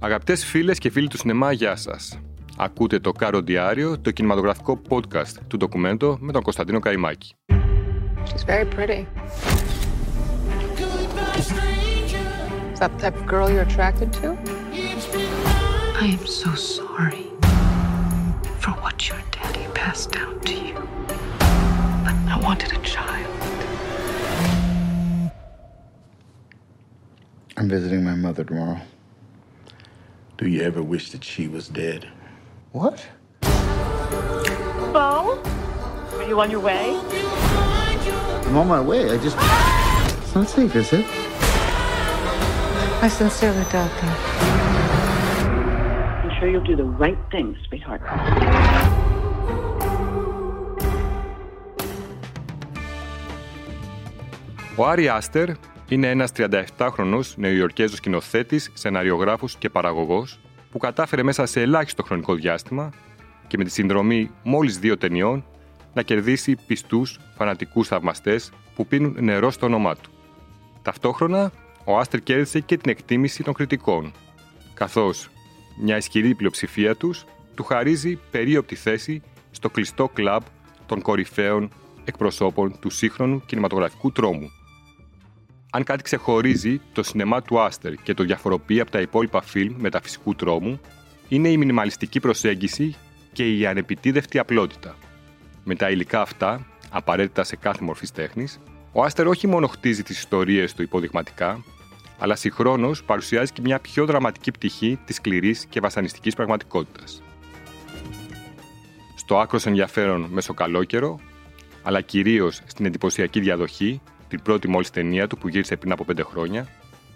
Αγαπητέ φίλε και φίλοι του σινεμά, γεια σα. Ακούτε το Κάρο Διάριο, το κινηματογραφικό podcast του ντοκουμέντο με τον Κωνσταντίνο Καϊμάκη. She's very pretty. Is that the type of girl you're attracted to? I am so sorry for what your daddy passed down to you. But I wanted a child. I'm visiting my mother tomorrow. Do you ever wish that she was dead? What? Bo? Are you on your way? I'm on my way. I just. It's not safe, is it? I sincerely doubt that. I'm sure you'll do the right thing, sweetheart. are you Aster είναι ένας 37χρονο νεοϊορκέζος σκηνοθέτης, σεναριογράφος και παραγωγός που κατάφερε μέσα σε ελάχιστο χρονικό διάστημα και με τη συνδρομή μόλις δύο ταινιών να κερδίσει πιστούς, φανατικούς θαυμαστές που πίνουν νερό στο όνομά του. Ταυτόχρονα, ο Άστερ κέρδισε και την εκτίμηση των κριτικών, καθώς μια ισχυρή πλειοψηφία τους του χαρίζει περίοπτη θέση στο κλειστό κλαμπ των κορυφαίων εκπροσώπων του σύγχρονου κινηματογραφικού τρόμου. Αν κάτι ξεχωρίζει το σινεμά του Άστερ και το διαφοροποιεί από τα υπόλοιπα φιλμ μεταφυσικού τρόμου, είναι η μινιμαλιστική προσέγγιση και η ανεπιτίδευτη απλότητα. Με τα υλικά αυτά, απαραίτητα σε κάθε μορφή τέχνης, ο Άστερ όχι μόνο χτίζει τις ιστορίες του υποδειγματικά, αλλά συγχρόνως παρουσιάζει και μια πιο δραματική πτυχή της σκληρής και βασανιστικής πραγματικότητας. Στο άκρος ενδιαφέρον μεσοκαλόκαιρο, αλλά κυρίως στην εντυπωσιακή διαδοχή, την πρώτη μόλις ταινία του που γύρισε πριν από πέντε χρόνια,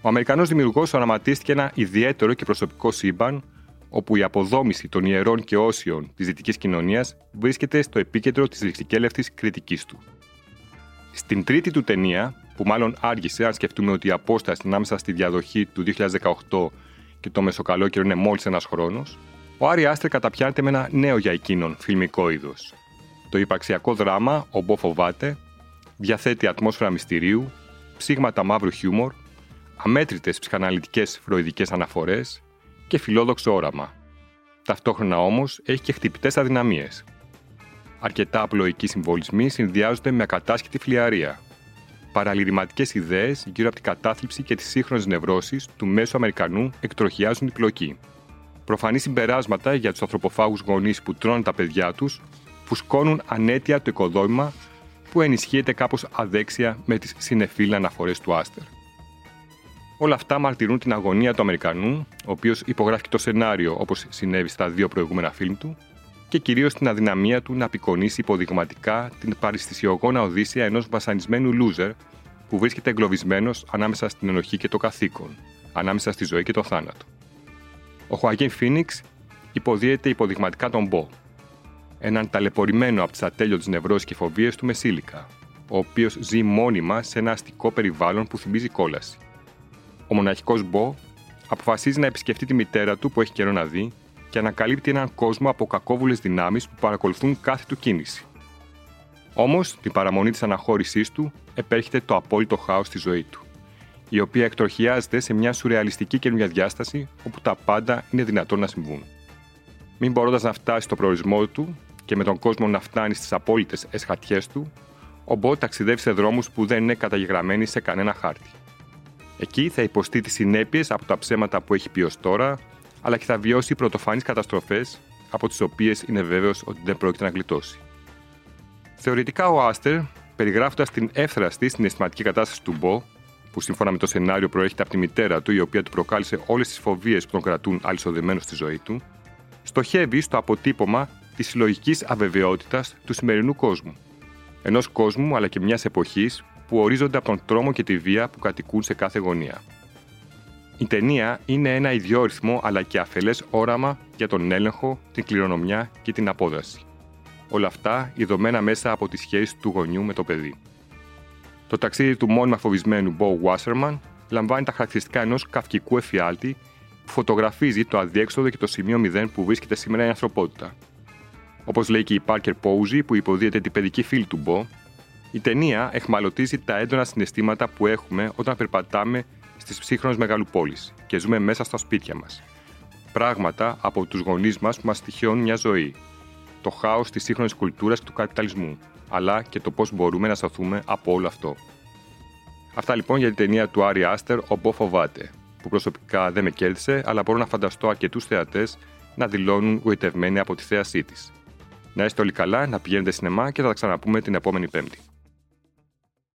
ο Αμερικανός δημιουργός οραματίστηκε ένα ιδιαίτερο και προσωπικό σύμπαν, όπου η αποδόμηση των ιερών και όσιων της δυτικής κοινωνίας βρίσκεται στο επίκεντρο της ρηξικέλευτη κριτικής του. Στην τρίτη του ταινία, που μάλλον άργησε αν σκεφτούμε ότι η απόσταση ανάμεσα στη διαδοχή του 2018 και το μεσοκαλόκαιρο είναι μόλις ένας χρόνος, ο Άρη Άστερ καταπιάνεται με ένα νέο για εκείνον φιλμικό είδος. Το υπαρξιακό δράμα «Ο Μπο φοβάται» διαθέτει ατμόσφαιρα μυστηρίου, ψήγματα μαύρου χιούμορ, αμέτρητες ψυχαναλυτικές φροηδικές αναφορές και φιλόδοξο όραμα. Ταυτόχρονα όμως έχει και χτυπητές αδυναμίες. Αρκετά απλοϊκοί συμβολισμοί συνδυάζονται με ακατάσχετη φλιαρία. Παραλυρηματικές ιδέες γύρω από την κατάθλιψη και τις σύγχρονες νευρώσεις του μέσου Αμερικανού εκτροχιάζουν την πλοκή. Προφανή συμπεράσματα για τους ανθρωποφάγους γονείς που τρώνε τα παιδιά τους φουσκώνουν ανέτεια το οικοδόμημα που ενισχύεται κάπως αδέξια με τις συνεφίλ αναφορές του Άστερ. Όλα αυτά μαρτυρούν την αγωνία του Αμερικανού, ο οποίος υπογράφει το σενάριο όπως συνέβη στα δύο προηγούμενα φιλμ του, και κυρίως την αδυναμία του να απεικονίσει υποδειγματικά την παριστησιογόνα οδύσσια ενός βασανισμένου λούζερ που βρίσκεται εγκλωβισμένος ανάμεσα στην ενοχή και το καθήκον, ανάμεσα στη ζωή και το θάνατο. Ο Χωαγίν Φίνιξ υποδίεται υποδειγματικά τον Μπο, έναν ταλαιπωρημένο από τις ατέλειωτες νευρώσεις και φοβίες του Μεσήλικα, ο οποίος ζει μόνιμα σε ένα αστικό περιβάλλον που θυμίζει κόλαση. Ο μοναχικός Μπο αποφασίζει να επισκεφτεί τη μητέρα του που έχει καιρό να δει και ανακαλύπτει έναν κόσμο από κακόβουλες δυνάμεις που παρακολουθούν κάθε του κίνηση. Όμως, την παραμονή της αναχώρησής του επέρχεται το απόλυτο χάος στη ζωή του, η οποία εκτροχιάζεται σε μια σουρεαλιστική καινούργια διάσταση όπου τα πάντα είναι δυνατόν να συμβούν. Μην μπορώντας να φτάσει στο προορισμό του και με τον κόσμο να φτάνει στις απόλυτες εσχατιές του, ο Μπο ταξιδεύει σε δρόμους που δεν είναι καταγεγραμμένοι σε κανένα χάρτη. Εκεί θα υποστεί τις συνέπειες από τα ψέματα που έχει πει ως τώρα, αλλά και θα βιώσει πρωτοφανείς καταστροφές από τις οποίες είναι βέβαιος ότι δεν πρόκειται να γλιτώσει. Θεωρητικά ο Άστερ, περιγράφοντας την εύθραστη συναισθηματική κατάσταση του Μπο, που σύμφωνα με το σενάριο προέρχεται από τη μητέρα του, η οποία του προκάλεσε όλες τις φοβίες που τον κρατούν αλυσοδεμένος στη ζωή του, στοχεύει στο αποτύπωμα της συλλογικής αβεβαιότητας του σημερινού κόσμου. Ενός κόσμου αλλά και μιας εποχής που ορίζονται από τον τρόμο και τη βία που κατοικούν σε κάθε γωνία. Η ταινία είναι ένα ιδιόρυθμο αλλά και αφελές όραμα για τον έλεγχο, την κληρονομιά και την απόδραση. Όλα αυτά ειδωμένα μέσα από τη σχέση του γονιού με το παιδί. Το ταξίδι του μόνιμα φοβισμένου Bo Wasserman λαμβάνει τα χαρακτηριστικά ενός καυκικού εφιάλτη που φωτογραφίζει το αδιέξοδο και το σημείο 0 που βρίσκεται σήμερα η ανθρωπότητα. Όπως λέει και η Parker Posey που υποδίεται την παιδική φίλη του Bo, η ταινία εχμαλωτίζει τα έντονα συναισθήματα που έχουμε όταν περπατάμε στις ψύχρονες μεγαλοπόλει και ζούμε μέσα στα σπίτια μας, πράγματα από τους γονείς μας που μας τυχιώνουν μια ζωή. Το χάος της σύγχρονης κουλτούρας και του καπιταλισμού, αλλά και το πώς μπορούμε να σταθούμε από όλο αυτό. Αυτά λοιπόν για την ταινία του Άρη Άστερ, Ο Μπο Φοβάται, που προσωπικά δεν με κέρδισε, αλλά μπορώ να φανταστώ αρκετούς θεατές να δηλώνουν γοητευμένοι από τη θέασή της. Να είστε όλοι καλά, να πηγαίνετε σινεμά και θα τα ξαναπούμε την επόμενη Πέμπτη.